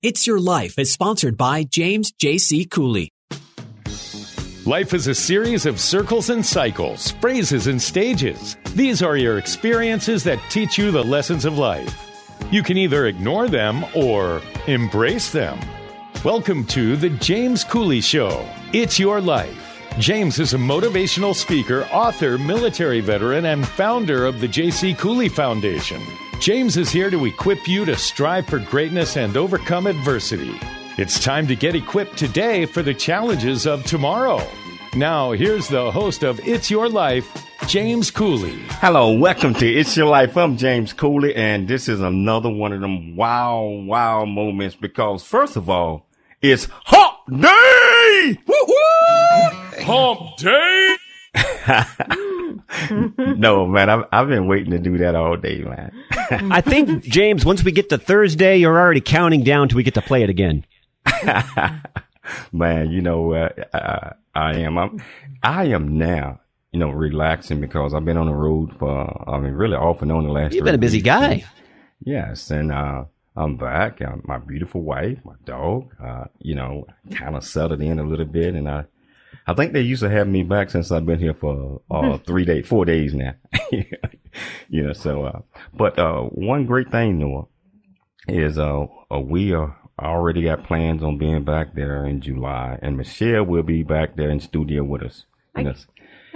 It's Your Life is sponsored by James J.C. Cooley. Life is a series of circles and cycles, phrases and stages. These are your experiences that teach you the lessons of life. You can either ignore them or embrace them. Welcome to The James Cooley Show. It's your life. James is a motivational speaker, author, military veteran, and founder of the J.C. Cooley Foundation. James is here to equip you to strive for greatness and overcome adversity. It's time to get equipped today for the challenges of tomorrow. Now, here's the host of It's Your Life, James Cooley. Hello, welcome to It's Your Life. I'm James Cooley, and this is another one of them wow, wow moments because, first of all, it's Hump Day! Woo-hoo! Hump Day! no, man, I've, I've been waiting to do that all day, man. I think, James, once we get to Thursday, you're already counting down till we get to play it again. man, you know, uh, uh, I am, I'm, I am now, you know, relaxing because I've been on the road for, I mean, really off and on the last. You've been a busy weeks. guy. Yes, and uh, I'm back. Uh, my beautiful wife, my dog, uh, you know, kind of settled in a little bit, and I, I think they used to have me back since I've been here for uh, three days, four days now. you know, so, uh, but uh, one great thing, Noah, is uh, uh, we are already got plans on being back there in July, and Michelle will be back there in studio with us. You know,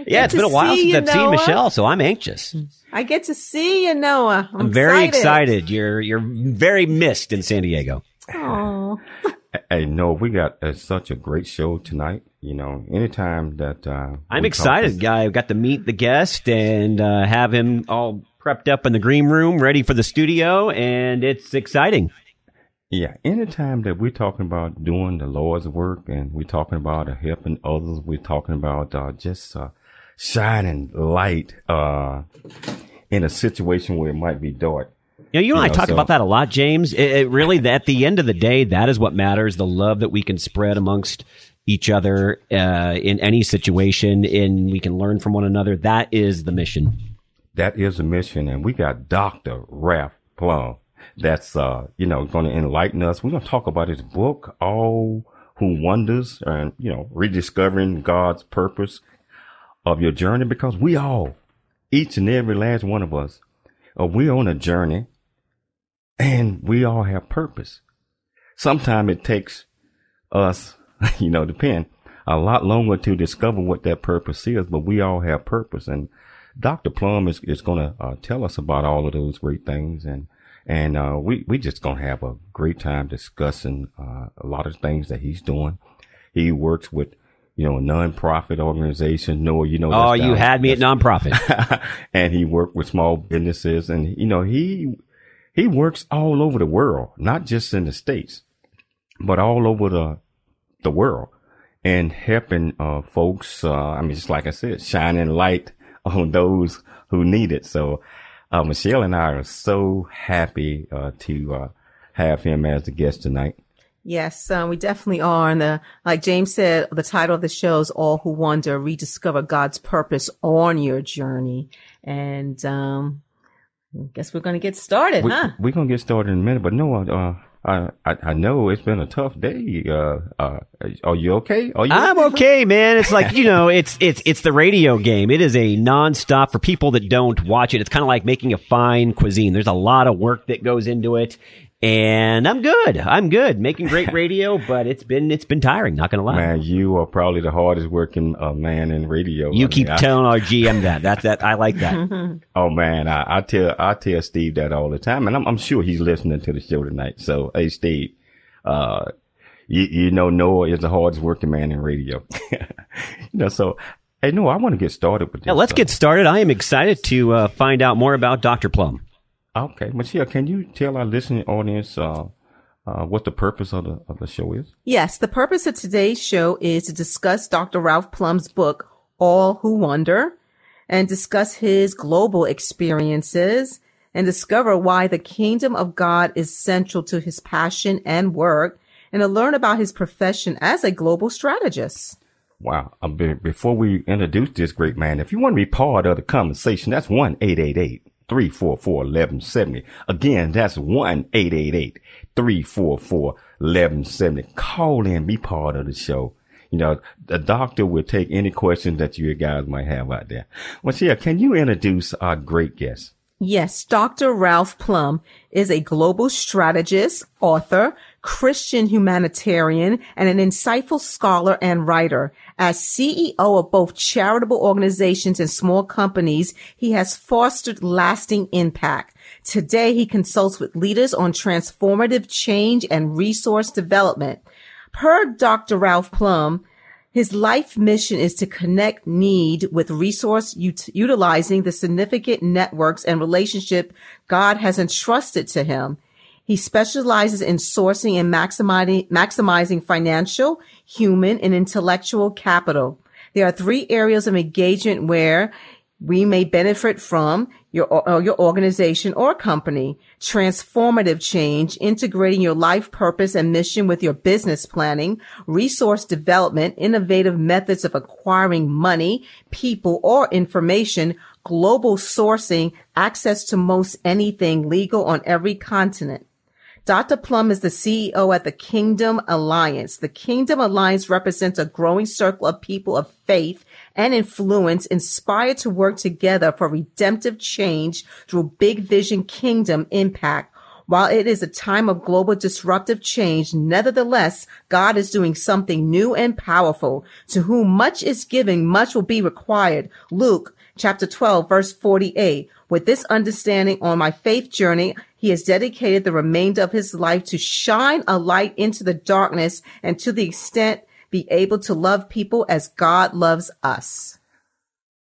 Yeah, it's been a while since you, I've seen Michelle, so I'm anxious. I get to see you, Noah. I'm, I'm very excited. You're you're very missed in San Diego. Oh, Hey, no, we got uh, such a great show tonight. You know, anytime that uh, I'm excited. talk- I got to meet the guest and uh, have him all prepped up in the green room, ready for the studio, and it's exciting. Yeah, anytime that we're talking about doing the Lord's work and we're talking about uh, helping others, we're talking about uh, just uh, shining light uh, in a situation where it might be dark. You know, you and You I know, talk so- about that a lot, James. It, it really, at the end of the day, that is what matters: the love that we can spread amongst each other uh, in any situation, and we can learn from one another. That is the mission. That is a mission, and we got Doctor Ralph Plumb. That's uh, you know, going to enlighten us. We're going to talk about his book, All Who Wanders, and you know, rediscovering God's purpose of your journey, because we all, each and every last one of us, uh, we're on a journey, and we all have purpose. Sometimes it takes us, you know, depend a lot longer to discover what that purpose is, but we all have purpose. And Dr. Plumb is, is going to uh, tell us about all of those great things. And, and, uh, we, we just going to have a great time discussing, uh, a lot of things that he's doing. He works with, you know, a nonprofit organization. No, you know, Oh, you down- had me at nonprofit. and he worked with small businesses and you know he he works all over the world not just in the states but all over the the world and helping uh folks uh i mean just like i said shining light on those who need it so uh michelle and i are so happy uh to uh have him as the guest tonight yes, um, we definitely are. And the, like James said, the title of the show is "All Who Wander: Rediscover God's Purpose on Your Journey." And um, guess we're going to get started, we, huh? we're gonna get started in a minute but no uh I, I I know it's been a tough day. Uh, uh, are you okay? Are you? I'm okay, man. It's like you know, it's it's it's the radio game. It is a nonstop for people that don't watch it. It's kind of like making a fine cuisine. There's a lot of work that goes into it, and I'm good. I'm good making great radio, but it's been it's been tiring. Not gonna lie. Man, you are probably the hardest working uh, man in radio. You I keep mean, I- telling our GM that. That's that. I like that. oh man, I, I tell I tell Steve that all the time, and I'm, I'm sure he's listening to the show tonight. So, hey, Steve, uh, you, you know Noah is the hardest working man in radio. you know, so hey, Noah, I want to get started with this. Now let's uh, get started. I am excited to uh, find out more about Dr. Plumb. Okay, Michelle. Can you tell our listening audience uh, uh, what the purpose of the of the show is? Yes, the purpose of today's show is to discuss Dr. Ralph Plumb's book, All Who Wander, and discuss his global experiences and discover why the kingdom of God is central to his passion and work, and to learn about his profession as a global strategist. Wow. Uh, be- before we introduce this great man, if you want to be part of the conversation, that's 1 344 1170. Again, that's 1 344 1170. Call in, be part of the show. You know, the doctor will take any questions that you guys might have out there. Well, yeah, can you introduce our great guest? Yes, Dr. Ralph Plumb is a global strategist, author, Christian humanitarian, and an insightful scholar and writer. As CEO of both charitable organizations and small companies, he has fostered lasting impact. Today, he consults with leaders on transformative change and resource development. Per Dr. Ralph Plumb, his life mission is to connect need with resource ut- utilizing the significant networks and relationship God has entrusted to him. He specializes in sourcing and maximizing, maximizing financial, human, and intellectual capital. There are three areas of engagement where we may benefit from your, or your organization or company. Transformative change, integrating your life purpose and mission with your business planning, resource development, innovative methods of acquiring money, people, or information, global sourcing, access to most anything legal on every continent. Dr. Plumb is the CEO at the Kingdom Alliance. The Kingdom Alliance represents a growing circle of people of faith and influence inspired to work together for redemptive change through big vision kingdom impact. While it is a time of global disruptive change, nevertheless, God is doing something new and powerful. To whom much is given, much will be required. Luke chapter 12, verse 48. With this understanding on my faith journey, he has dedicated the remainder of his life to shine a light into the darkness and to the extent be able to love people as God loves us.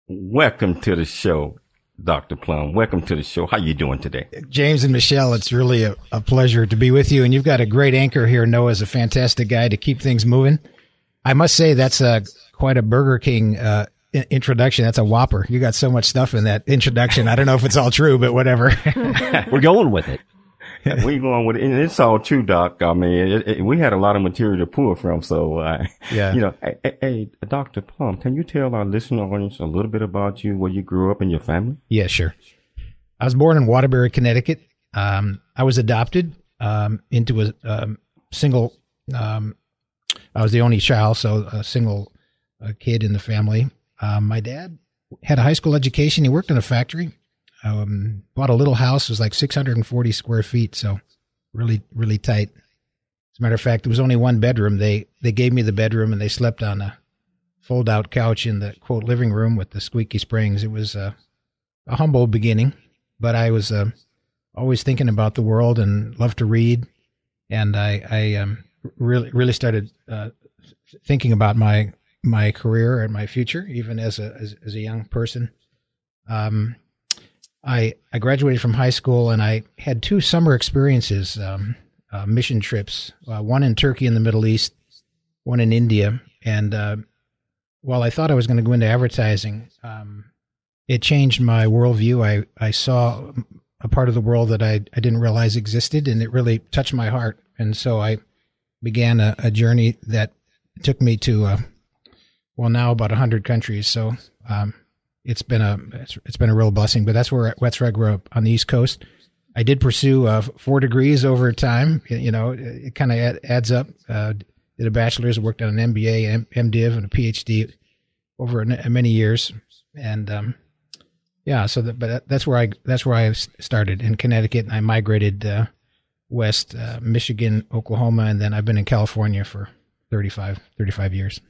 Welcome to the show, Dr. Plumb. Welcome to the show. How you doing today? James and Michelle, it's really a, a pleasure to be with you. And you've got a great anchor here. Noah's a fantastic guy to keep things moving. I must say that's a quite a Burger King uh, introduction. That's a whopper. You got so much stuff in that introduction. I don't know if it's all true, but whatever. We're going with it. we going with it, and it's all true, Doc. I mean, it, it, we had a lot of material to pull from, so uh, yeah. You know, hey, hey, Doctor Plumb, can you tell our listener audience a little bit about you, where you grew up, and your family? Yeah, sure. I was born in Waterbury, Connecticut. Um, I was adopted um, into a um, single. Um, I was the only child, so a single uh, kid in the family. Um, my dad had a high school education. He worked in a factory. Um, bought a little house. It was like 640 square feet. So really, really tight. As a matter of fact, there was only one bedroom. They, they gave me the bedroom and they slept on a fold out couch in the quote living room with the squeaky springs. It was a, a humble beginning, but I was, uh, always thinking about the world and loved to read. And I, I, um, really, really started, uh, thinking about my my career and my future, even as a as, as a young person. Um, I I graduated from high school and I had two summer experiences, um, uh, mission trips. Uh, one in Turkey in the Middle East, one in India. And uh, while I thought I was going to go into advertising, um, it changed my worldview. I I saw a part of the world that I I didn't realize existed, and it really touched my heart. And so I began a, a journey that took me to uh, well now about 100 countries so um, it's been a it's, it's been a real blessing but that's where that's where i grew up on the east coast. I did pursue uh, four degrees over time you know it, it kind of adds up. Uh, did a bachelor's worked on an mba mdiv and a phd over many years. And um, yeah so but that's where i that's where i started. In connecticut and i migrated uh, west uh, michigan oklahoma and then i've been in california for 35 35 years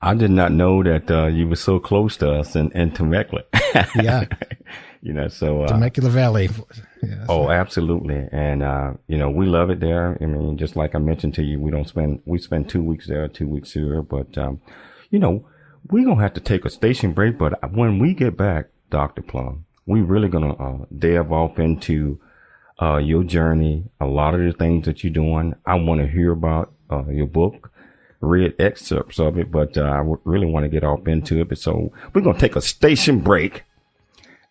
I did not know that uh, you were so close to us in, in Temecula. yeah. you know, so. Uh, Temecula Valley. Yeah, oh, right. absolutely. And, uh, you know, we love it there. I mean, just like I mentioned to you, we don't spend, we spend two weeks there, two weeks here. But, um, you know, we're going to have to take a station break. But when we get back, Dr. Plumb, we're really going to uh, delve off into uh, your journey, a lot of the things that you're doing. I want to hear about uh, your book read excerpts of it, but uh, I really want to get off into it. But so we're going to take a station break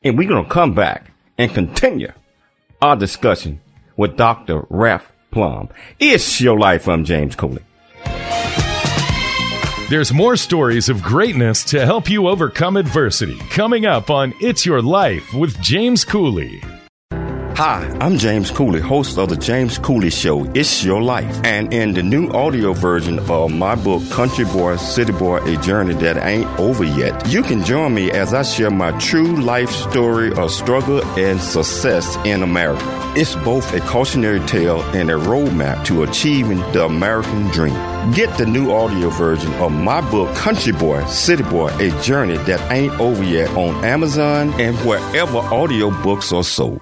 and we're going to come back and continue our discussion with Dr. Ralph Plumb. It's your life. I'm James Cooley. There's more stories of greatness to help you overcome adversity coming up on It's Your Life with James Cooley. Hi, I'm James Cooley, host of The James Cooley Show. It's Your Life. And in the new audio version of my book, Country Boy, City Boy, A Journey That Ain't Over Yet, you can join me as I share my true life story of struggle and success in America. It's both a cautionary tale and a roadmap to achieving the American dream. Get the new audio version of my book, Country Boy, City Boy, A Journey That Ain't Over Yet on Amazon and wherever audiobooks are sold.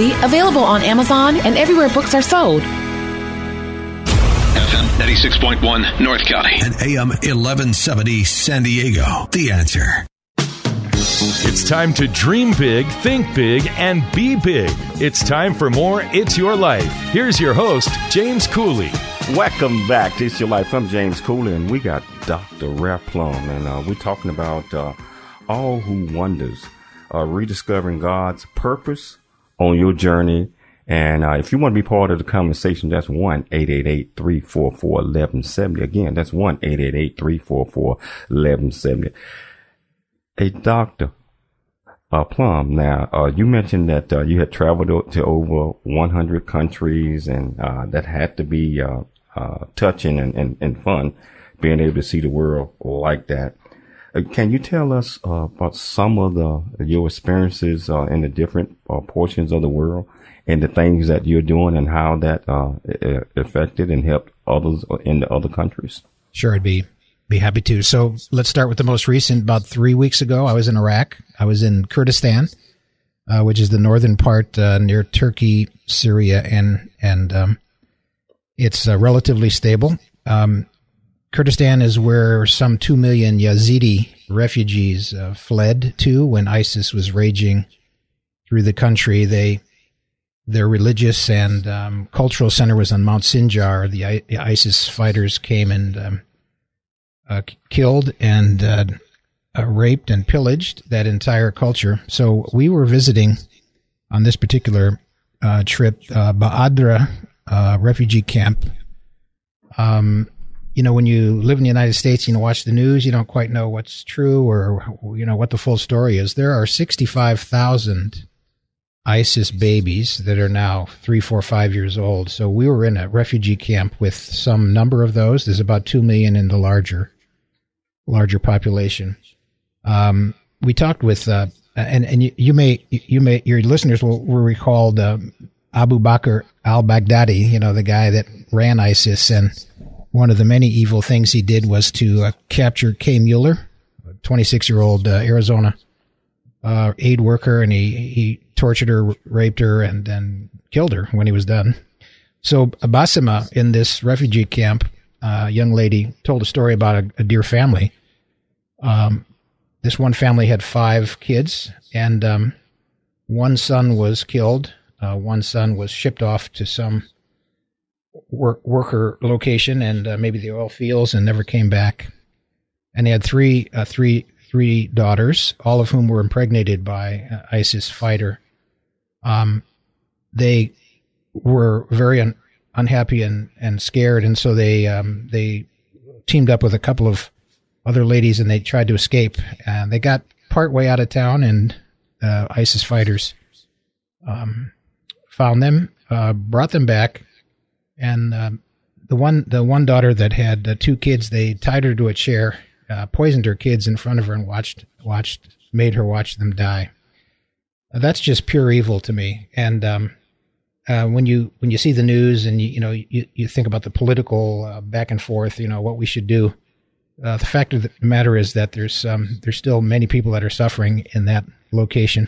available on Amazon and everywhere books are sold. FM 96.1 North County and AM 1170 San Diego. The answer. It's time to dream big, think big, and be big. It's time for more It's Your Life. Here's your host, James Cooley. Welcome back to It's Your Life. I'm James Cooley, and we got Dr. Ralph Plumb, and uh, we're talking about uh, All Who Wanders, uh, rediscovering God's purpose on your journey. And uh, if you want to be part of the conversation, that's 1 344 1170. Again, that's 1 344 1170. A doctor, uh, Plumb, now, uh, you mentioned that uh, you had traveled to over 100 countries, and uh, that had to be uh, uh, touching and, and, and fun, being able to see the world like that. Uh, can you tell us uh, about some of the your experiences uh, in the different uh, portions of the world and the things that you're doing and how that uh, affected and helped others in the other countries? Sure, I'd be be happy to. So let's start with the most recent. About three weeks ago, I was in Iraq. I was in Kurdistan, uh, which is the northern part near Turkey, Syria, and and um, it's relatively stable. Um, Kurdistan is where some 2 million Yazidi refugees uh, fled to when ISIS was raging through the country. They, their religious and um, cultural center was on Mount Sinjar. The, I, the ISIS fighters came and um, uh, killed and uh, uh raped and pillaged that entire culture. So we were visiting on this particular uh, trip uh, Ba'adra refugee camp. Um, you know, when you live in the United States, you know, watch the news, you don't quite know what's true or, you know, what the full story is. There are 65,000 ISIS babies that are now three, four, five years old. So we were in a refugee camp with some number of those. There's about 2 million in the larger, larger population. Um, we talked with, uh, and, and you, you, may, you may, your listeners will, will recall the Abu Bakr al-Baghdadi, you know, the guy that ran ISIS and, one of the many evil things he did was to uh, capture Kay Mueller, a 26 year old uh, Arizona uh, aid worker, and he, he tortured her, raped her, and then killed her when he was done. So Basima in this refugee camp, a uh, young lady told a story about a, a dear family. Um, this one family had five kids, and um, one son was killed. Uh, one son was shipped off to some work, worker location and uh, maybe the oil fields and never came back. And they had three, uh, three, three daughters, all of whom were impregnated by uh, ISIS fighter um, they were very un- unhappy and, and scared, and so they um, they teamed up with a couple of other ladies and they tried to escape. And they got part way out of town, and uh, ISIS fighters um, found them, uh, brought them back, and um, the one the one daughter that had uh, two kids, they tied her to a chair, uh, poisoned her kids in front of her, and watched watched made her watch them die. that's just pure evil to me, and um, uh, when you when you see the news and you you know you, you think about the political uh, back and forth, you know what we should do. Uh, the fact of the matter is that there's um, there's still many people that are suffering in that location.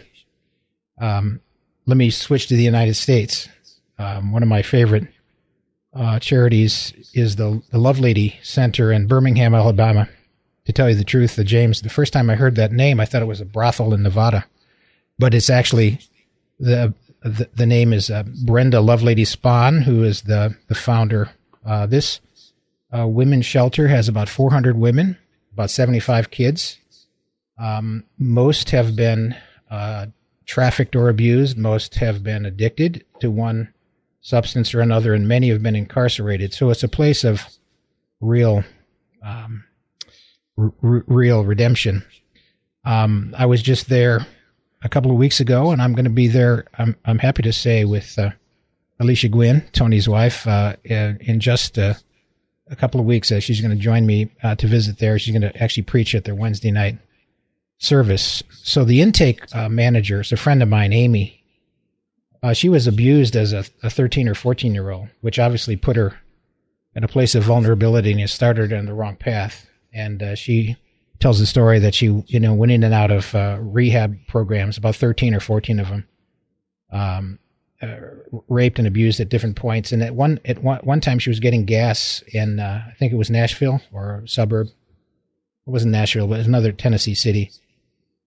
Um, let me switch to the United States. Um, one of my favorite uh, charities is the the Lovelady Center in Birmingham, Alabama. To tell you the truth, the James, the first time I heard that name, I thought it was a brothel in Nevada, but it's actually the the, the name is uh, Brenda Lovelady Spahn, who is the the founder. Uh, this uh, women's shelter has about 400 women, about 75 kids. Um, most have been uh, trafficked or abused. Most have been addicted to one substance or another, and many have been incarcerated. So it's a place of real, um, r- real redemption. Um, I was just there a couple of weeks ago, and I'm going to be there. I'm I'm happy to say with uh, Alicia Gwynn, Tony's wife, uh, in just uh, a couple of weeks. Uh, she's going to join me uh, to visit there. She's going to actually preach at their Wednesday night service. So the intake uh, manager is a friend of mine, Amy. She was abused as a, a 13 or 14 year old, which obviously put her in a place of vulnerability and started on the wrong path. And she tells the story that she, you know, went in and out of uh, rehab programs, about 13 or 14 of them, um, uh, raped and abused at different points. And at one, at one, one time she was getting gas in, uh, I think it was Nashville or a suburb. It wasn't Nashville, but it was another Tennessee city.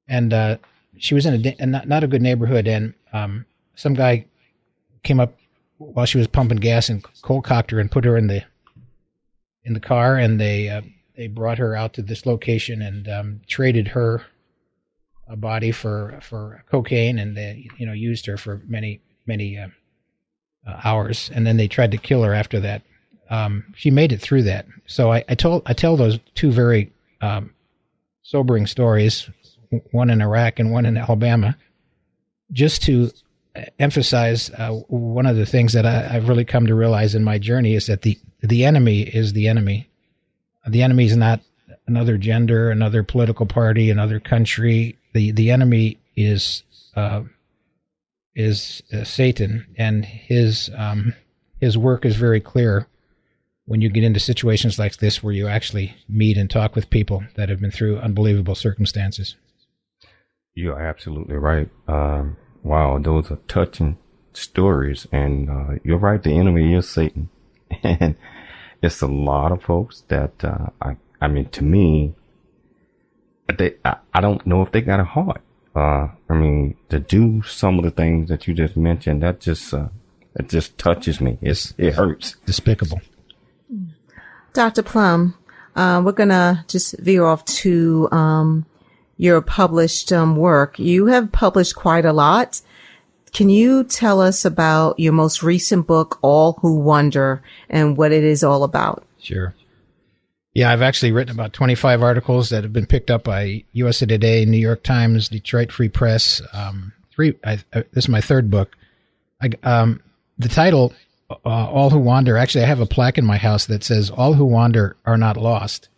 And, uh, she was in a, not, not a good neighborhood. And, um, some guy came up while she was pumping gas and cold cocked her and put her in the, in the car and they, uh, they brought her out to this location and um, traded her a body for for cocaine, and they you know used her for many many uh, uh, hours, and then they tried to kill her after that. Um, she made it through that. So I, I told I tell those two very um, sobering stories, one in Iraq and one in Alabama, just to emphasize uh, one of the things that I, have really come to realize in my journey is that the the enemy is the enemy, the enemy is not another gender, another political party, another country. The the enemy is uh, is uh, Satan, and his um, his work is very clear when you get into situations like this, where you actually meet and talk with people that have been through unbelievable circumstances. You're absolutely right. Um, wow, those are touching stories, and uh, you're right. The enemy is Satan, and it's a lot of folks that uh, I I mean to me they I, I don't know if they got a heart. Uh, I mean to do some of the things that you just mentioned that just uh, it just touches me. It's it hurts. Despicable. Dr. Plumb, uh, we're gonna just veer off to um, your published um, work. You have published quite a lot. Can you tell us about your most recent book, All Who Wander, and what it is all about? Sure. Yeah, I've actually written about 25 articles that have been picked up by USA Today, New York Times, Detroit Free Press. Um, three. I, I, this is my third book. I, um, the title, uh, "All Who Wander." Actually, I have a plaque in my house that says, "All who wander are not lost."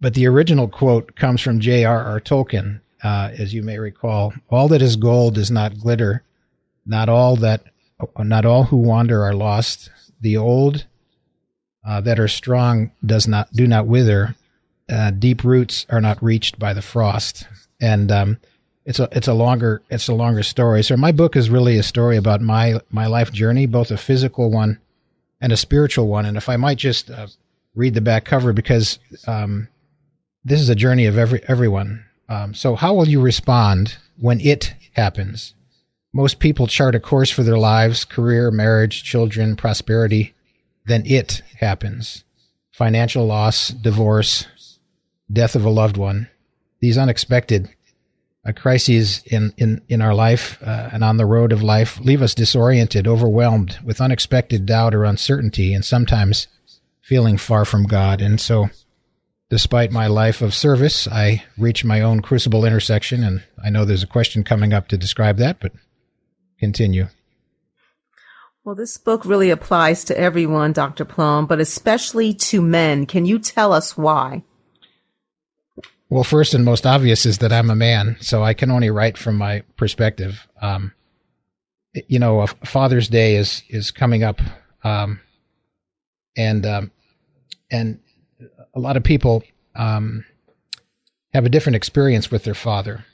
But the original quote comes from J.R.R. Tolkien, uh, as you may recall. All that is gold is not glitter, not all that, not all who wander are lost. The old uh, that are strong does not do not wither. Uh, deep roots are not reached by the frost, and um, it's a it's a longer it's a longer story. So my book is really a story about my my life journey, both a physical one and a spiritual one. And if I might just uh, read the back cover, because um, this is a journey of every everyone. Um, so how will you respond when it happens? Most people chart a course for their lives, career, marriage, children, prosperity. Then it happens. Financial loss, divorce, death of a loved one. These unexpected uh, crises in, in, in our life uh, and on the road of life leave us disoriented, overwhelmed with unexpected doubt or uncertainty, and sometimes feeling far from God. And so, despite my life of service, I reach my own crucible intersection. And I know there's a question coming up to describe that, but continue. Well, this book really applies to everyone, Dr. Plumb, but especially to men. Can you tell us why? Well, first and most obvious is that I'm a man, so I can only write from my perspective. Um, you know, Father's Day is is coming up, um, and um, and a lot of people um, have a different experience with their father,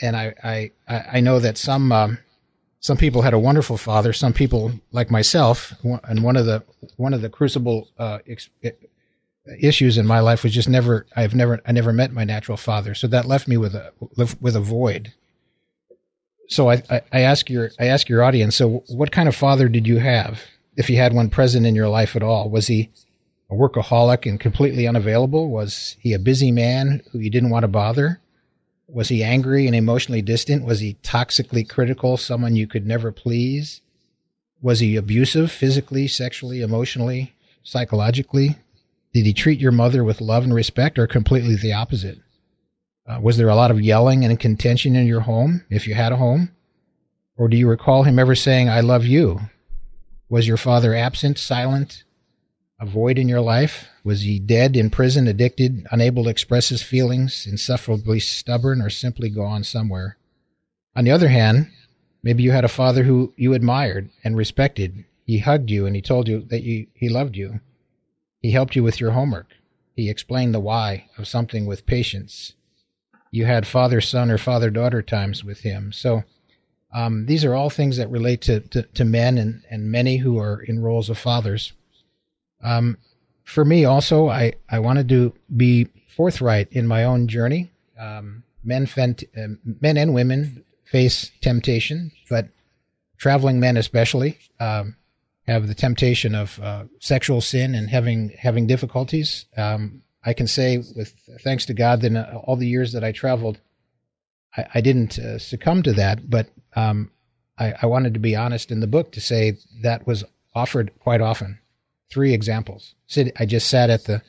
and I I I know that some um, some people had a wonderful father. Some people, like myself, and one of the one of the crucible uh, issues in my life was just never I've never I never met my natural father. So that left me with a with a void. So I, I, I ask your I ask your audience, so what kind of father did you have? If you had one present in your life at all, was he a workaholic and completely unavailable? Was he a busy man who you didn't want to bother? Was he angry and emotionally distant? Was he toxically critical, someone you could never please? Was he abusive physically, sexually, emotionally, psychologically? Did he treat your mother with love and respect or completely the opposite? Uh, was there a lot of yelling and contention in your home, if you had a home? Or do you recall him ever saying, I love you? Was your father absent, silent, a void in your life? Was he dead, in prison, addicted, unable to express his feelings, insufferably stubborn, or simply gone somewhere? On the other hand, maybe you had a father who you admired and respected. He hugged you and he told you that you, he loved you. He helped you with your homework. He explained the why of something with patience. You had father son or father daughter times with him. So um, these are all things that relate to, to, to, men and, and many who are in roles of fathers. Um, for me, also, I, I wanted to be forthright in my own journey. Um, men, fent, uh, men and women face temptation, but traveling men especially. Um, have the temptation of uh, sexual sin and having having difficulties. Um, I can say, with thanks to God, that uh, all the years that I traveled, I, I didn't uh, succumb to that. But um, I, I, wanted to be honest in the book to say that was offered quite often. Three examples. I just sat at the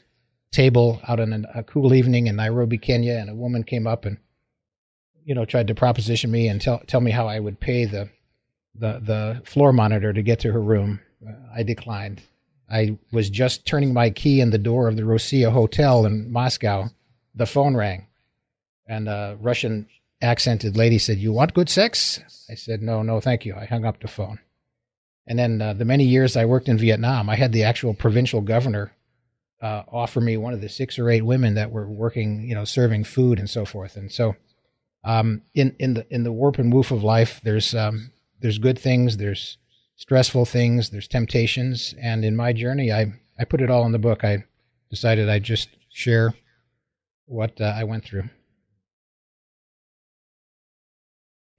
table out on a cool evening in Nairobi, Kenya, and a woman came up and you know tried to proposition me and tell tell me how I would pay the the the floor monitor to get to her room. I declined. I was just turning my key in the door of the Rossiya Hotel in Moscow. The phone rang, and a Russian accented lady said, "You want good sex?" I said, "No, no, thank you." I hung up the phone. And then uh, the many years I worked in Vietnam, I had the actual provincial governor uh, offer me one of the six or eight women that were working, you know, serving food and so forth. And so, um, in in the in the warp and woof of life, there's um, there's good things, there's stressful things, there's temptations, and in my journey, I I put it all in the book. I decided I'd just share what uh, I went through.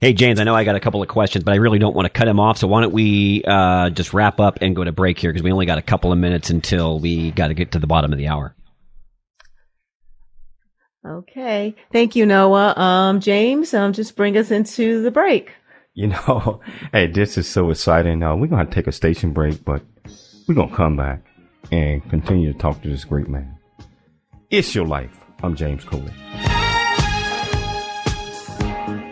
Hey James, I know I got a couple of questions, but I really don't want to cut him off. So why don't we uh, just wrap up and go to break here because we only got a couple of minutes until we got to get to the bottom of the hour. Okay, thank you, Noah. Um, James, um, just bring us into the break. You know, hey, this is so exciting. Uh, we're going to take a station break, but we're going to come back and continue to talk to this great man. It's your life. I'm James Cooley.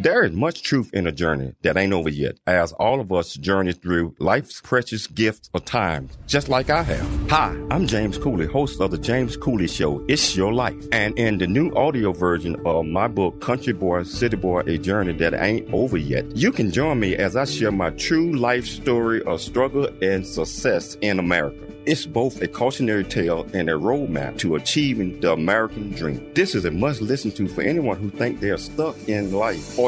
There is much truth in a journey that ain't over yet, as all of us journey through life's precious gifts of time, just like I have. Hi, I'm James Cooley, host of the James Cooley Show, It's Your Life. And in the new audio version of my book, Country Boy, City Boy, A Journey That Ain't Over Yet, you can join me as I share my true life story of struggle and success in America. It's both a cautionary tale and a roadmap to achieving the American dream. This is a must listen to for anyone who think they're stuck in life or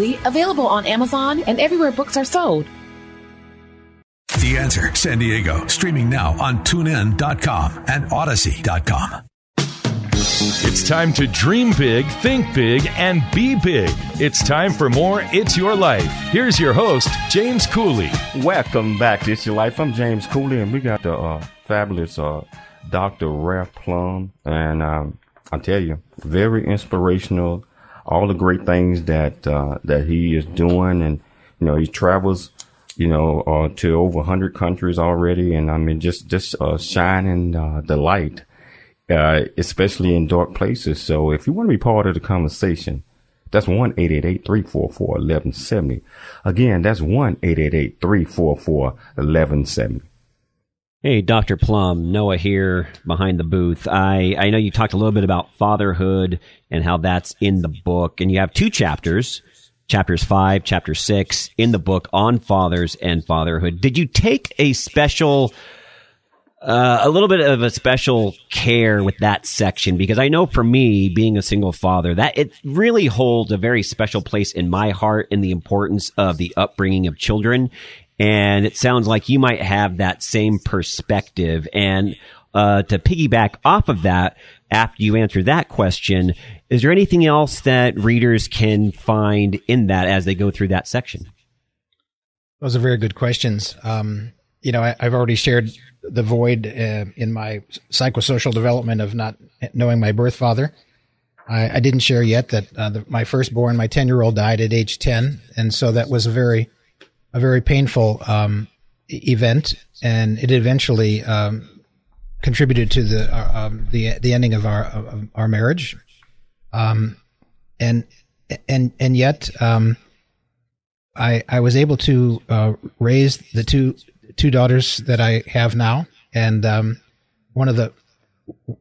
available on Amazon and everywhere books are sold. The Answer San Diego, streaming now on tunein.com and odyssey.com. It's time to dream big, think big, and be big. It's time for more It's Your Life. Here's your host, James Cooley. Welcome back to It's Your Life. I'm James Cooley, and we got the uh, fabulous uh, Dr. Ralph Plumb. And um, I tell you, very inspirational. All the great things that uh, that he is doing, and you know, he travels, you know, uh, to over 100 countries already, and I mean, just just uh, shining uh, the light uh, especially in dark places. So if you want to be part of the conversation, that's 1 1170. Again, that's 1 1170. Hey, Dr. Plumb, Noah here behind the booth. I, I know you talked a little bit about fatherhood and how that's in the book, and you have two chapters, chapters five, chapter six in the book on fathers and fatherhood. Did you take a special uh, a little bit of a special care with that section because I know for me, being a single father, that it really holds a very special place in my heart in the importance of the upbringing of children. And it sounds like you might have that same perspective. And uh, to piggyback off of that, after you answer that question, is there anything else that readers can find in that as they go through that section? Those are very good questions. Um, you know, I, have already shared the void uh, in my psychosocial development of not knowing my birth father. I, I didn't share yet that uh, the, my firstborn, my ten year old, died at age ten, and so that was a very, a very painful um, event, and it eventually um, contributed to the uh, um, the the ending of our of our marriage. Um, and and and yet, um, I I was able to uh, raise the two two daughters that I have now, and um, one of the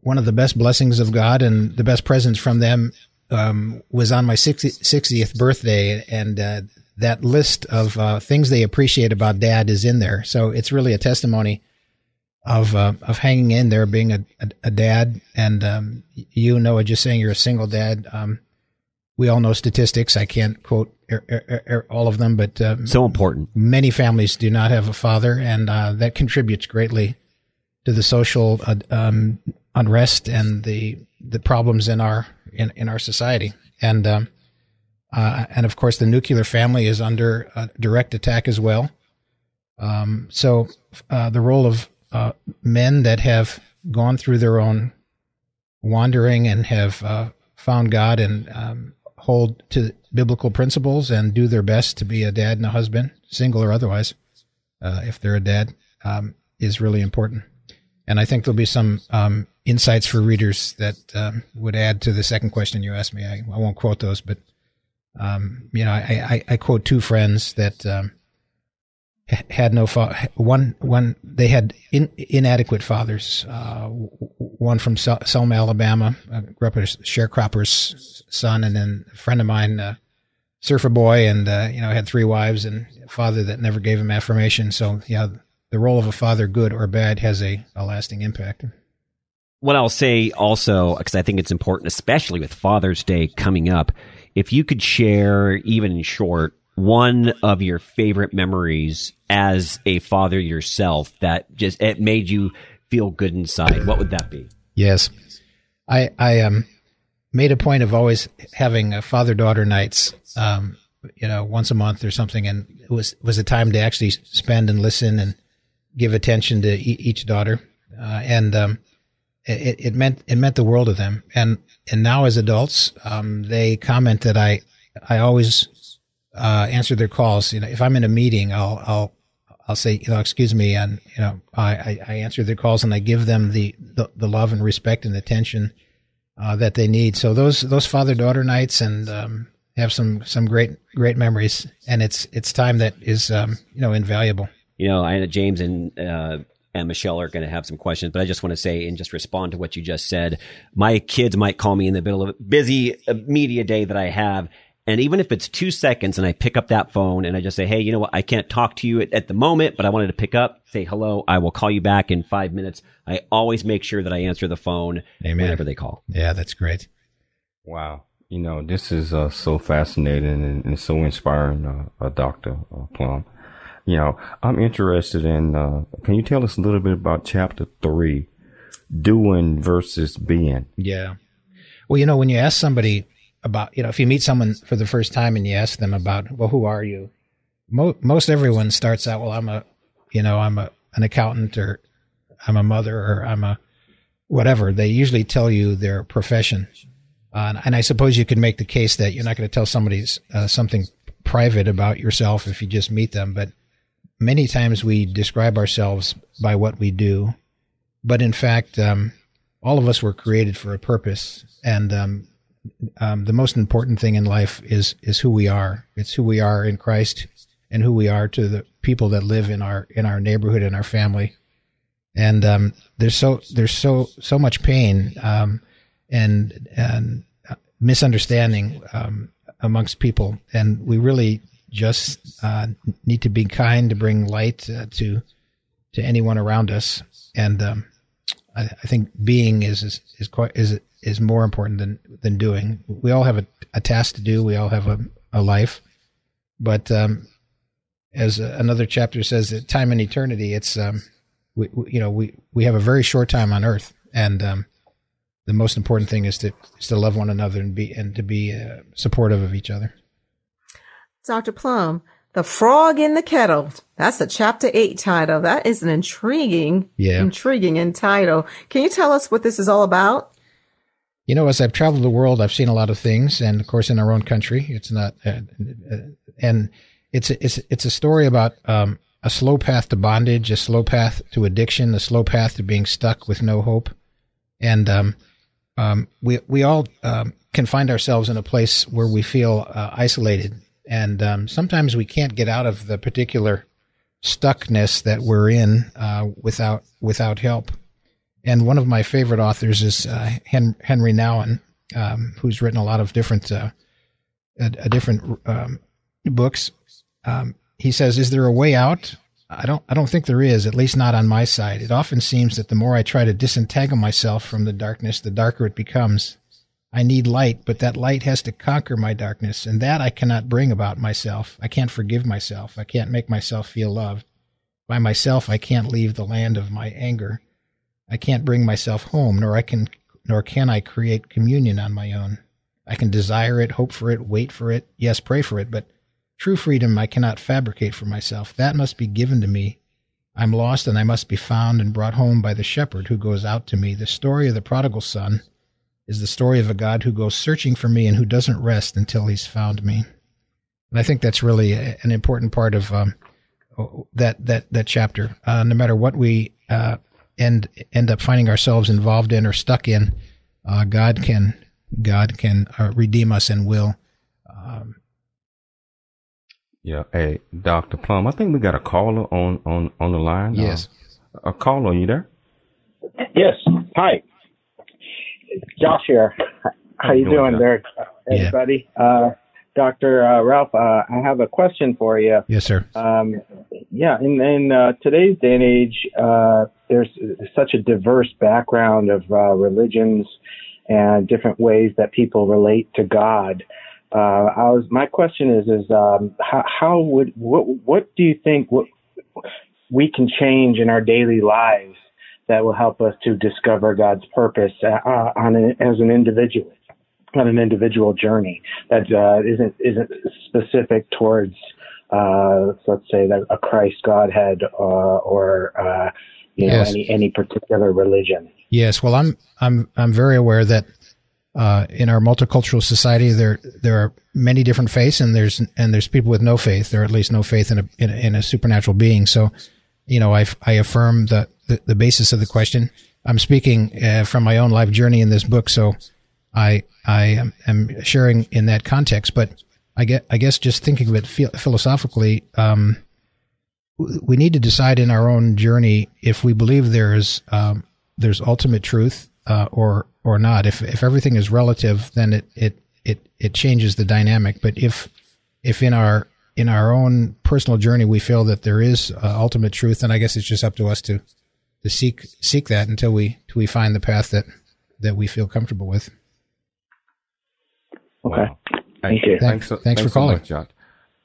one of the best blessings of God and the best presents from them um, was on my 60, 60th birthday, and uh, that list of uh, things they appreciate about Dad is in there. So it's really a testimony of uh, of hanging in there, being a, a, a dad, and um, you Noah just saying you're a single dad. Um, we all know statistics. I can't quote er, er, er, all of them, but um, so important. Many families do not have a father, and uh, that contributes greatly to the social uh, um, unrest and the the problems in our in, in our society. And um, uh, and of course, the nuclear family is under direct attack as well. Um, so uh, the role of uh, men that have gone through their own wandering and have uh, found God and um, hold to biblical principles and do their best to be a dad and a husband, single or otherwise, uh, if they're a dad, um, is really important. And I think there'll be some um, insights for readers that um, would add to the second question you asked me. I, I won't quote those, but um, you know, I, I, I, quote two friends that um, had no fa- one one they had in, inadequate fathers. Uh, one from Selma, Alabama, I grew up a sharecropper's son, and then a friend of mine, uh, surfer boy, and uh, you know had three wives and a father that never gave him affirmation. So yeah, the role of a father, good or bad, has a, a lasting impact. What I'll say also, because I think it's important, especially with Father's Day coming up, if you could share, even in short, one of your favorite memories as a father yourself that just it made you feel good inside, what would that be? Yes, I I um made a point of always having father daughter nights, um, you know, once a month or something, and it was was a time to actually spend and listen and give attention to e- each daughter, uh, and um, it, it meant it meant the world to them. And and now as adults, um, they comment that I I always uh, answer their calls. You know, if I'm in a meeting, I'll I'll I'll say, you know, excuse me, and you know, I, I answer their calls and I give them the, the, the love and respect and attention uh, that they need. So those those father daughter nights and um, have some some great great memories, and it's it's time that is um, you know invaluable. You know, I know James and uh, and Michelle are going to have some questions, but I just want to say and just respond to what you just said. My kids might call me in the middle of a busy uh, media day that I have. And even if it's two seconds and I pick up that phone and I just say, Hey, you know what? I can't talk to you at, at, the moment, but I wanted to pick up, say hello. I will call you back in five minutes. I always make sure that I answer the phone Amen. whenever they call. Yeah, that's great. Wow. You know, this is uh, so fascinating and, and so inspiring, uh, uh, Dr. Plumb you know, I'm interested in, uh, can you tell us a little bit about chapter three, doing versus being? Yeah. Well, you know, when you ask somebody about, you know, if you meet someone for the first time and you ask them about, well, who are you? Mo- most everyone starts out, well, I'm a, you know, I'm a, an accountant or I'm a mother or I'm a whatever. They usually tell you their profession. Uh, and I suppose you could make the case that you're not going to tell somebody uh, something private about yourself if you just meet them, but many times we describe ourselves by what we do, but in fact, um, all of us were created for a purpose, and um, um, the most important thing in life is is who we are. It's who we are in Christ, and who we are to the people that live in our in our neighborhood and our family. And um, there's so there's so so much pain um, and and misunderstanding um, amongst people, and we really just uh, need to be kind to bring light uh, to to anyone around us, and um, I, I, think being is is is quite is is more important than than doing. We all have a, a task to do. We all have a, a life, but um, as another chapter says, that time and eternity. It's um, we, we, you know we we have a very short time on earth, and um, the most important thing is to is to love one another and be and to be uh, supportive of each other. Dr. Plumb, The Frog in the Kettle. That's a chapter eight title. That is an intriguing, yeah. intriguing in title. Can you tell us what this is all about? You know, as I've traveled the world, I've seen a lot of things, and of course, in our own country, it's not, uh, uh, and it's it's it's a story about um, a slow path to bondage, a slow path to addiction, a slow path to being stuck with no hope, and um, um, we we all um, can find ourselves in a place where we feel uh, isolated and um, sometimes we can't get out of the particular stuckness that we're in uh, without without help. And one of my favorite authors is uh, Henri Nouwen, um, who's written a lot of different uh, a, a different um, books. Um, he says, "Is there a way out?" I don't. I don't think there is. At least not on my side. It often seems that the more I try to disentangle myself from the darkness, the darker it becomes. I need light, but that light has to conquer my darkness, and that I cannot bring about myself. I can't forgive myself. I can't make myself feel loved. By myself, I can't leave the land of my anger. I can't bring myself home, nor I can, nor can I create communion on my own. I can desire it, hope for it, wait for it, yes, pray for it, but true freedom I cannot fabricate for myself. That must be given to me. I'm lost, and I must be found and brought home by the shepherd who goes out to me. The story of the prodigal son is the story of a God who goes searching for me and who doesn't rest until he's found me. And I think that's really an important part of um, that that that chapter. Uh, no matter what we uh, end end up finding ourselves involved in or stuck in, uh, God can God can uh, redeem us and will. Um, yeah. Hey, Doctor Plumb, I think we got a caller on on on the line. Yes. Uh, a caller, are you there? Yes. Hi. Josh here. How you doing there, everybody? Yeah. Uh, Dr. Uh, Ralph, uh, I have a question for you. Yes, sir. Um, yeah, in, in uh, today's day and age, uh, there's such a diverse background of uh, religions and different ways that people relate to God. Uh, I was, my question is, is um, how, how would what, what do you think what, we can change in our daily lives that will help us to discover God's purpose on an, as an individual? on an individual journey that uh, not isn't specific towards uh, let's say that a Christ Godhead uh, or uh, you know yes. any any particular religion. Yes, well, I'm I'm I'm very aware that uh, in our multicultural society there there are many different faiths and there's and there's people with no faith or at least no faith in a in a, in a supernatural being. So, you know, I I affirm the, the, the basis of the question. I'm speaking uh, from my own life journey in this book, so I I am, am sharing in that context. But I get I guess just thinking of it philosophically, um, we need to decide in our own journey if we believe there's um, there's ultimate truth uh, or or not. If if everything is relative, then it it it it changes the dynamic. But if if in our in our own personal journey we feel that there is uh, ultimate truth, then I guess it's just up to us to to seek seek that until we until we find the path that that we feel comfortable with. Okay. Wow. Thank you. Thanks, thanks, thanks for calling. So much,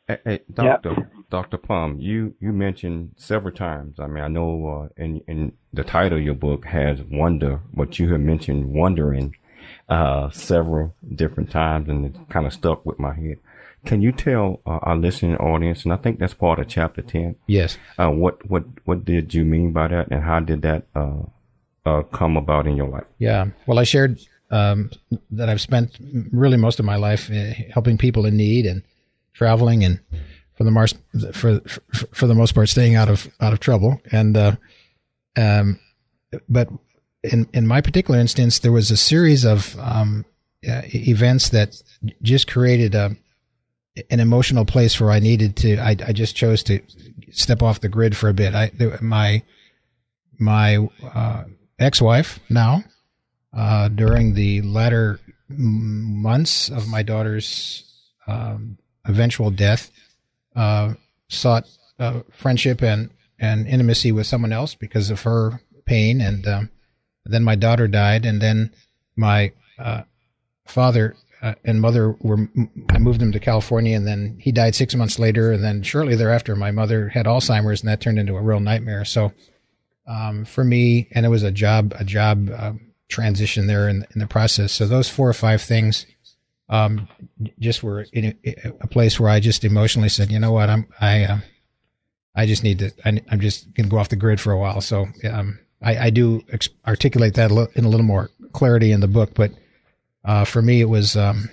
hey, hey, Doctor yep. Doctor Plumb, you you mentioned several times. I mean, I know uh, in in the title of your book has wonder, but you have mentioned wondering uh, several different times, and it kind of stuck with my head. Can you tell uh, our listening audience, and I think that's part of chapter ten. Yes. Uh, what what what did you mean by that, and how did that uh, uh, come about in your life? Yeah. Well, I shared um, that I've spent really most of my life uh, helping people in need and traveling and for the most for, for, for the most part staying out of out of trouble and uh, um, but in in my particular instance there was a series of um, uh, events that just created a an emotional place where I needed to I, I just chose to step off the grid for a bit I my my uh, ex-wife now uh, during the latter months of my daughter's um, eventual death, uh, sought uh, friendship and, and intimacy with someone else because of her pain. And um, then my daughter died, and then my uh, father uh, and mother were. I moved him to California, and then he died six months later. And then shortly thereafter, my mother had Alzheimer's, and that turned into a real nightmare. So. Um, for me, and it was a job, a job um, transition there in, in the process. So those four or five things um, just were in a, a, place where I just emotionally said, you know what, I'm I uh, I just need to I, am just gonna go off the grid for a while. So um, I, I, do ex- articulate that in a little more clarity in the book, but uh, for me it was um,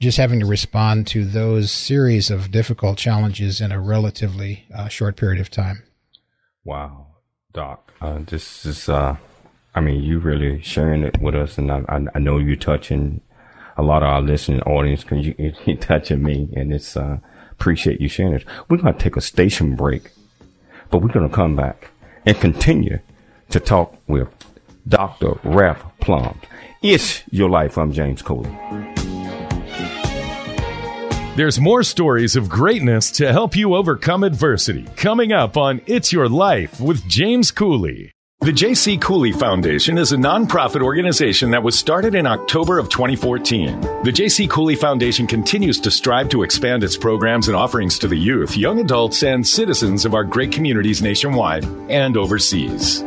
just having to respond to those series of difficult challenges in a relatively uh, short period of time. Wow, Doc, uh, this is uh, I mean, you really sharing it with us, and I, I, know you're touching a lot of our listening audience because you, you're touching me, and it's uh, appreciate you sharing it. We're going to take a station break, but we're going to come back and continue to talk with Dr. Ralph Plumb. It's your life. I'm James Cooley. There's more stories of greatness to help you overcome adversity coming up on It's Your Life with James Cooley. The J.C. Cooley Foundation is a nonprofit organization that was started in October of 2014. The J.C. Cooley Foundation continues to strive to expand its programs and offerings to the youth, young adults, and citizens of our great communities nationwide and overseas.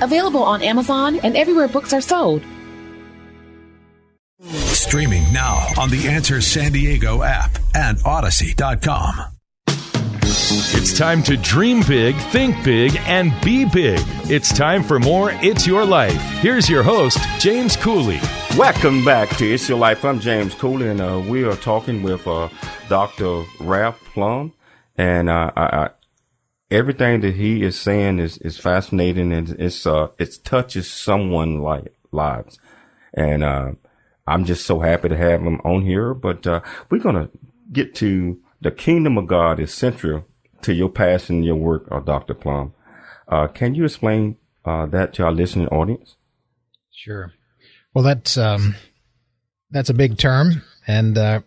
available on Amazon and everywhere books are sold. Streaming now on the Answer San Diego app and Audacy.com. It's time to dream big, think big, and be big. It's time for more It's Your Life. Here's your host, James Cooley. Welcome back to It's Your Life. I'm James Cooley, and uh, we are talking with uh, Dr. Ralph Plumb. And uh, I, I, everything that he is saying is, is fascinating and it's, uh, it touches someone like lives. And, uh, I'm just so happy to have him on here, but, uh, we're going to get to the kingdom of God is central to your passion, your work, uh, Dr. Plumb. Uh, can you explain, uh, that to our listening audience? Sure. Well, that's, um, that's a big term and, uh,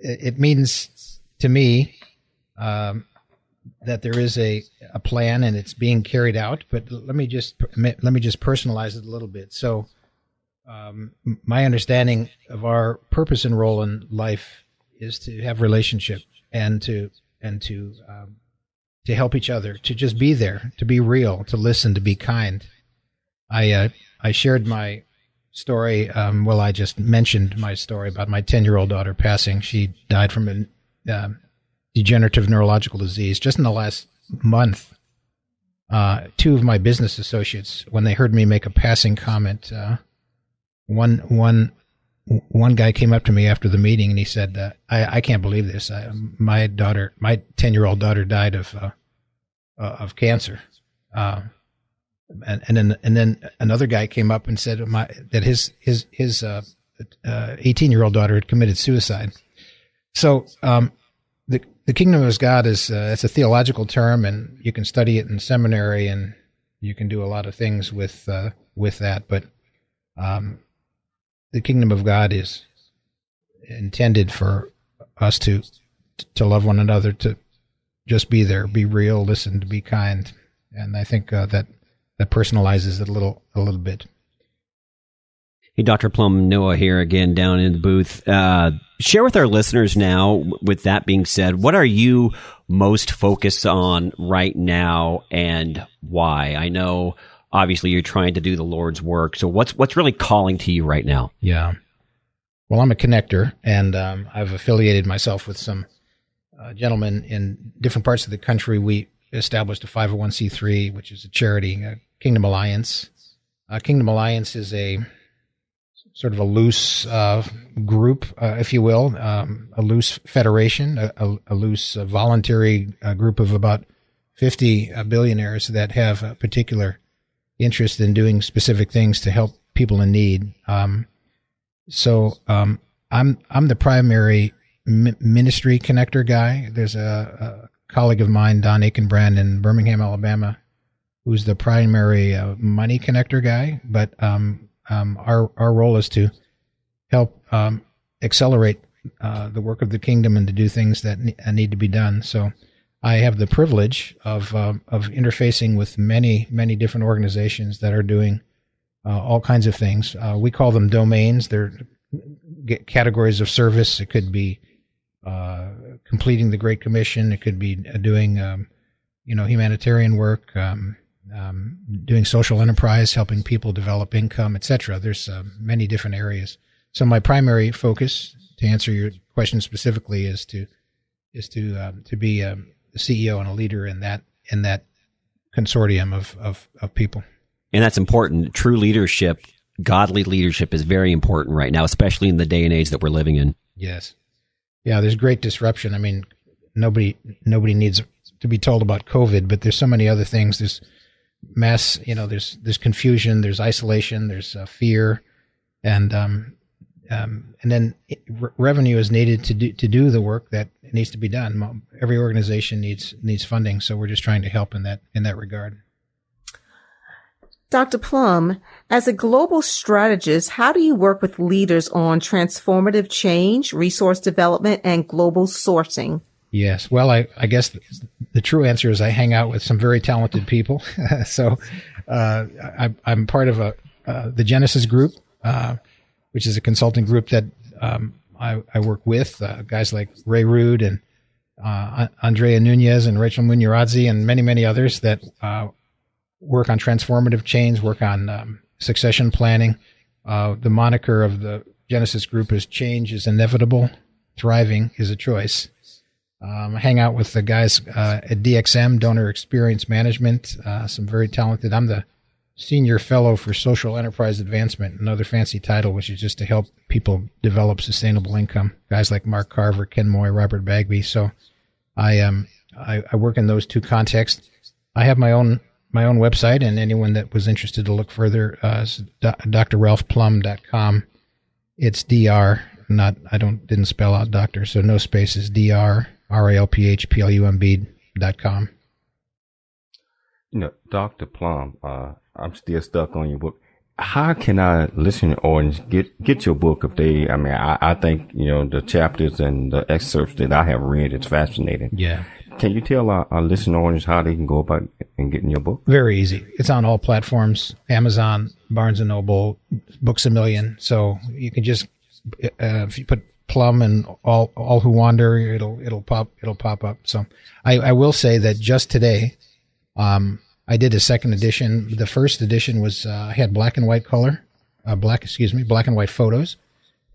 it, it means to me, um, that there is a, a plan and it's being carried out. But let me just let me just personalize it a little bit. So, um, my understanding of our purpose and role in life is to have relationship and to and to um, to help each other, to just be there, to be real, to listen, to be kind. I uh, I shared my story. Um, well, I just mentioned my story about my ten year old daughter passing. She died from an um, degenerative neurological disease. Just in the last month, uh, two of my business associates, when they heard me make a passing comment, uh, one one one guy came up to me after the meeting and he said, uh, I, "I can't believe this. I, my daughter, my ten year old daughter, died of uh, uh, of cancer." Uh, and, and then and then another guy came up and said my, that his his his eighteen year old daughter had committed suicide. So um, the kingdom of God is uh, it's a theological term, and you can study it in seminary, and you can do a lot of things with uh, with that. But um, the kingdom of God is intended for us to to love one another, to just be there, be real, listen, to be kind, and I think uh, that that personalizes it a little a little bit. Hey, Dr. Plumb, Noah here again down in the booth. Uh, share with our listeners now, with that being said, what are you most focused on right now and why? I know obviously you're trying to do the Lord's work. So what's, what's really calling to you right now? Yeah. Well, I'm a connector and um, I've affiliated myself with some uh, gentlemen in different parts of the country. We established a 501c3, which is a charity, Kingdom Alliance. Uh, Kingdom Alliance is a sort of a loose uh, group, uh, if you will, um, a loose federation, a, a, loose uh, voluntary uh, group of about 50 uh, billionaires that have a particular interest in doing specific things to help people in need. Um, so um, I'm I'm the primary mi- ministry connector guy. There's a, a, colleague of mine, Don Aikenbrand in Birmingham, Alabama, who's the primary uh, money connector guy. But um, um, our our role is to help um, accelerate uh, the work of the kingdom and to do things that need to be done. So I have the privilege of uh, of interfacing with many many different organizations that are doing uh, all kinds of things. Uh, we call them domains. They're categories of service. It could be uh, completing the Great Commission. It could be doing um, you know humanitarian work. Um, um, doing social enterprise, helping people develop income, etc. There's uh, many different areas. So my primary focus, to answer your question specifically, is to is to um, to be a CEO and a leader in that in that consortium of, of of people. And that's important. True leadership, godly leadership, is very important right now, especially in the day and age that we're living in. Yes. Yeah, there's great disruption. I mean, nobody nobody needs to be told about COVID, but there's so many other things. There's mass you know there's there's confusion there's isolation there's uh, fear and um, um, and then re- revenue is needed to do to do the work that needs to be done every organization needs needs funding so we're just trying to help in that in that regard Dr. Plumb, as a global strategist, how do you work with leaders on transformative change, resource development, and global sourcing? Yes. Well, I, I guess the, true answer is I hang out with some very talented people. so uh, I, am part of a uh, the Genesis Group, uh, which is a consulting group that um, I, I, work with uh, guys like Ray Rood and uh, Andrea Nunez and Rachel Munyaradzi and many, many others that uh, work on transformative change, work on um, succession planning. The moniker of the Genesis group is change is inevitable, thriving is a choice. Um, hang out with the guys uh, at DXM, Donor Experience Management, uh, some very talented. I'm the senior fellow for social enterprise advancement, another fancy title, which is just to help people develop sustainable income. Guys like Mark Carver, Ken Moy, Robert Bagby. So I um I, I work in those two contexts. I have my own my own website, and anyone that was interested to look further, uh, is drralphplumb.com. It's dr, not I don't didn't spell out doctor, so no spaces. dr r a l p h p l u m b dot com. You know, Doctor Plumb, uh, I'm still stuck on your book. How can I listen or get get your book if they? I mean, I, I think you know the chapters and the excerpts that I have read. It's fascinating. Yeah. Can you tell our, our listener audience how they can go about and getting your book? Very easy. It's on all platforms: Amazon, Barnes and Noble, Books a Million. So you can just uh, if you put Plumb and all all who wander, it'll it'll pop it'll pop up. So I, I will say that just today, um, I did a second edition. The first edition was uh, I had black and white color, uh, black excuse me, black and white photos,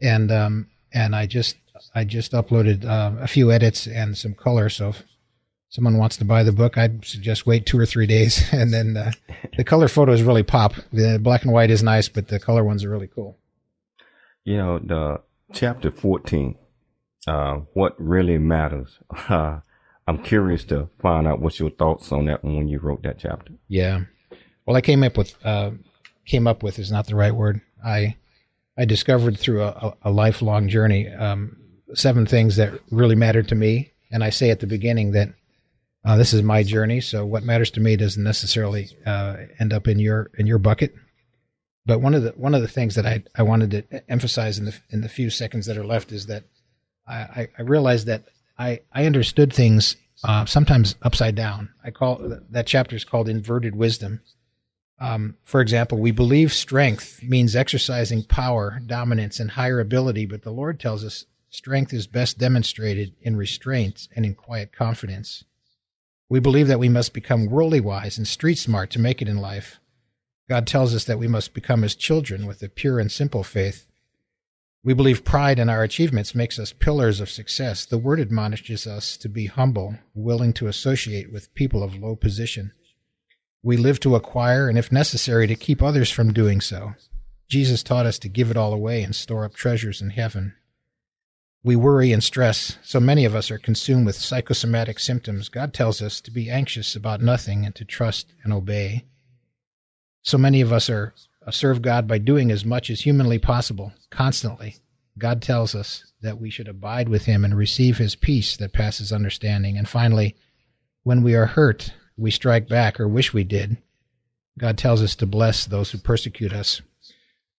and um, and I just I just uploaded uh, a few edits and some color. So if someone wants to buy the book, I'd suggest wait two or three days, and then uh, the color photos really pop. The black and white is nice, but the color ones are really cool. You know, the chapter fourteen, uh, what really matters. Uh, I'm curious to find out what's your thoughts on that when you wrote that chapter. Yeah. Well, I came up with uh, came up with is not the right word. I I discovered through a, a lifelong journey um, seven things that really mattered to me, and I say at the beginning that uh, this is my journey. So what matters to me doesn't necessarily uh, end up in your in your bucket. But one of the one of the things that I, I wanted to emphasize in the in the few seconds that are left is that I, I realized that I, I understood things uh, sometimes upside down. I call that chapter is called inverted wisdom. Um, for example, we believe strength means exercising power, dominance, and higher ability, but the Lord tells us strength is best demonstrated in restraint and in quiet confidence. We believe that we must become worldly wise and street smart to make it in life. God tells us that we must become his children with a pure and simple faith. We believe pride in our achievements makes us pillars of success. The word admonishes us to be humble, willing to associate with people of low position. We live to acquire and, if necessary, to keep others from doing so. Jesus taught us to give it all away and store up treasures in heaven. We worry and stress. So many of us are consumed with psychosomatic symptoms. God tells us to be anxious about nothing and to trust and obey. So many of us are uh, serve God by doing as much as humanly possible, constantly. God tells us that we should abide with Him and receive His peace that passes understanding. And finally, when we are hurt, we strike back or wish we did. God tells us to bless those who persecute us.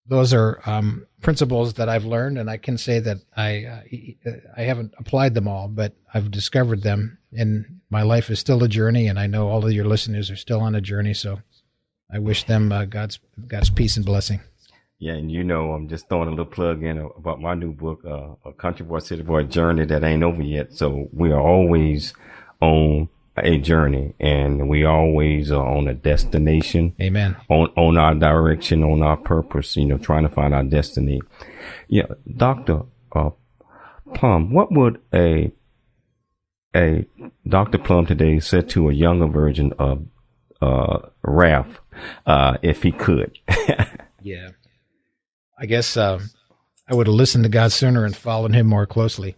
Those are um, principles that I've learned, and I can say that I uh, I haven't applied them all, but I've discovered them, and my life is still a journey. And I know all of your listeners are still on a journey, so I wish them uh, God's God's peace and blessing. Yeah, and you know, I'm just throwing a little plug in about my new book, uh, A Country Boy City Boy Journey that ain't over yet. So we are always on a journey and we always are on a destination. Amen. On, on our direction, on our purpose, you know, trying to find our destiny. Yeah. Dr. Uh, Plumb, what would a, a Dr. Plumb today say to a younger version of, uh, Ralph uh, if he could. yeah. I guess um, I would have listened to God sooner and followed him more closely.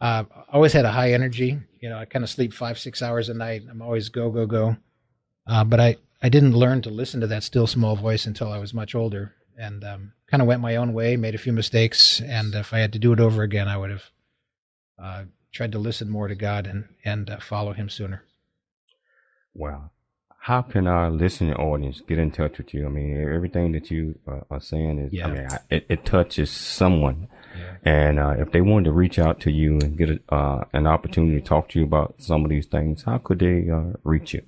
Uh, I always had a high energy. You know, I kind of sleep five, six hours a night. I'm always go, go, go. Uh, but I, I didn't learn to listen to that still small voice until I was much older and um, kind of went my own way, made a few mistakes. And if I had to do it over again, I would have uh, tried to listen more to God and, and uh, follow him sooner. Wow how can our listening audience get in touch with you? I mean, everything that you uh, are saying is, Yeah. I mean, I, it, it touches someone. And uh, if they wanted to reach out to you and get a, uh, an opportunity to talk to you about some of these things, how could they uh, reach you?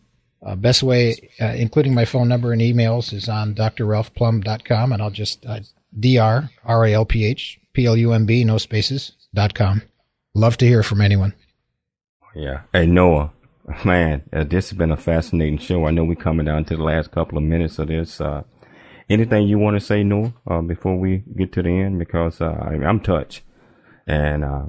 Uh, best way, uh, including my phone number and emails, is on drralphplumb.com, and I'll just uh, dr r a l p h p l u m b no spaces dot com. Love to hear from anyone. Yeah. Hey, Noah, man, uh, this has been a fascinating show. I know we're coming down to the last couple of minutes of this. Uh, anything you want to say, Noah, uh, before we get to the end? Because uh, I, I'm touched. And, uh,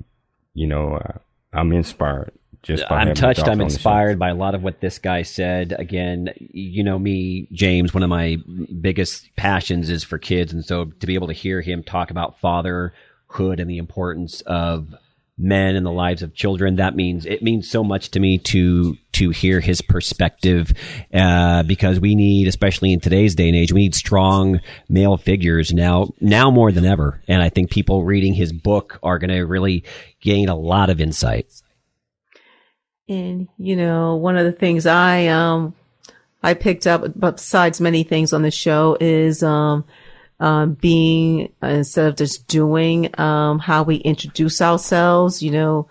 you know, uh, I'm inspired just by I'm touched. I'm on the show. inspired by a lot of what this guy said. Again, you know me, James. One of my biggest passions is for kids, and so to be able to hear him talk about fatherhood and the importance of men and the lives of children, that means it means so much to me to to hear his perspective, uh, because we need, especially in today's day and age, we need strong male figures now now more than ever. And I think people reading his book are going to really gain a lot of insight. And you know, one of the things I um I picked up besides many things on the show is um um being uh, instead of just doing um how we introduce ourselves, you know,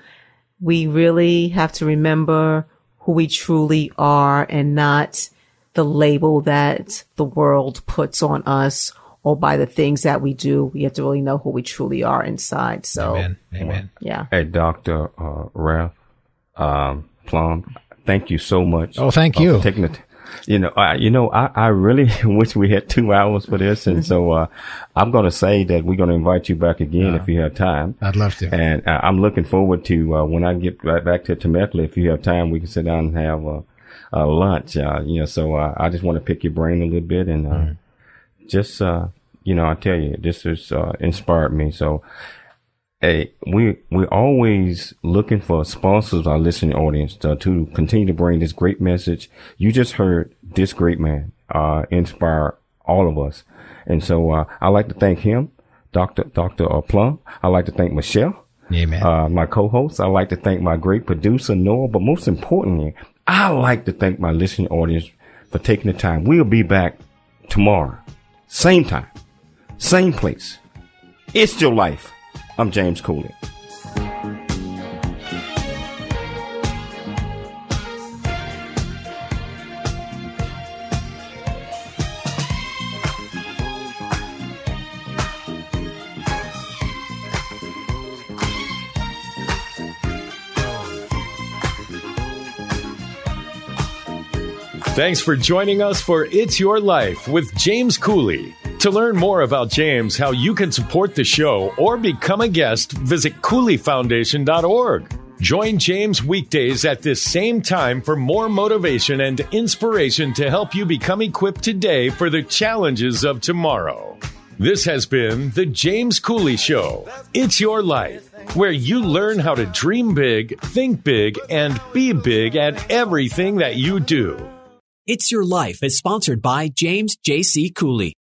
we really have to remember who we truly are and not the label that the world puts on us or by the things that we do. We have to really know who we truly are inside. So Amen. Amen. yeah. Hey, Dr. Uh, Ralph um, Plumb, thank you so much. Oh, thank uh, you. taking the t- you know, I, you know, I, I really wish we had two hours for this. And so, uh, I'm going to say that we're going to invite you back again if you have time. I'd love to. And uh, I'm looking forward to, uh, when I get right back to Temecula, if you have time, we can sit down and have a, a lunch. Uh, you know, so, uh, I just want to pick your brain a little bit and, uh, Mm-hmm. just, uh, you know, I tell you, this has, uh, inspired me. So, Hey, we we're always looking for sponsors, our listening audience, to, to continue to bring this great message. You just heard this great man uh, inspire all of us, and so uh, I'd like to thank him, Doctor Doctor uh, Plumb. I'd like to thank Michelle, Amen. uh, my co-host. I'd like to thank my great producer Noah, but most importantly, I like to thank my listening audience for taking the time. We'll be back tomorrow, same time, same place. It's your life. I'm James Cooley. Thanks for joining us for It's Your Life with James Cooley. To learn more about James, how you can support the show, or become a guest, visit CooleyFoundation.org. Join James weekdays at this same time for more motivation and inspiration to help you become equipped today for the challenges of tomorrow. This has been The James Cooley Show. It's Your Life, where you learn how to dream big, think big, and be big at everything that you do. It's Your Life is sponsored by James J.C. Cooley.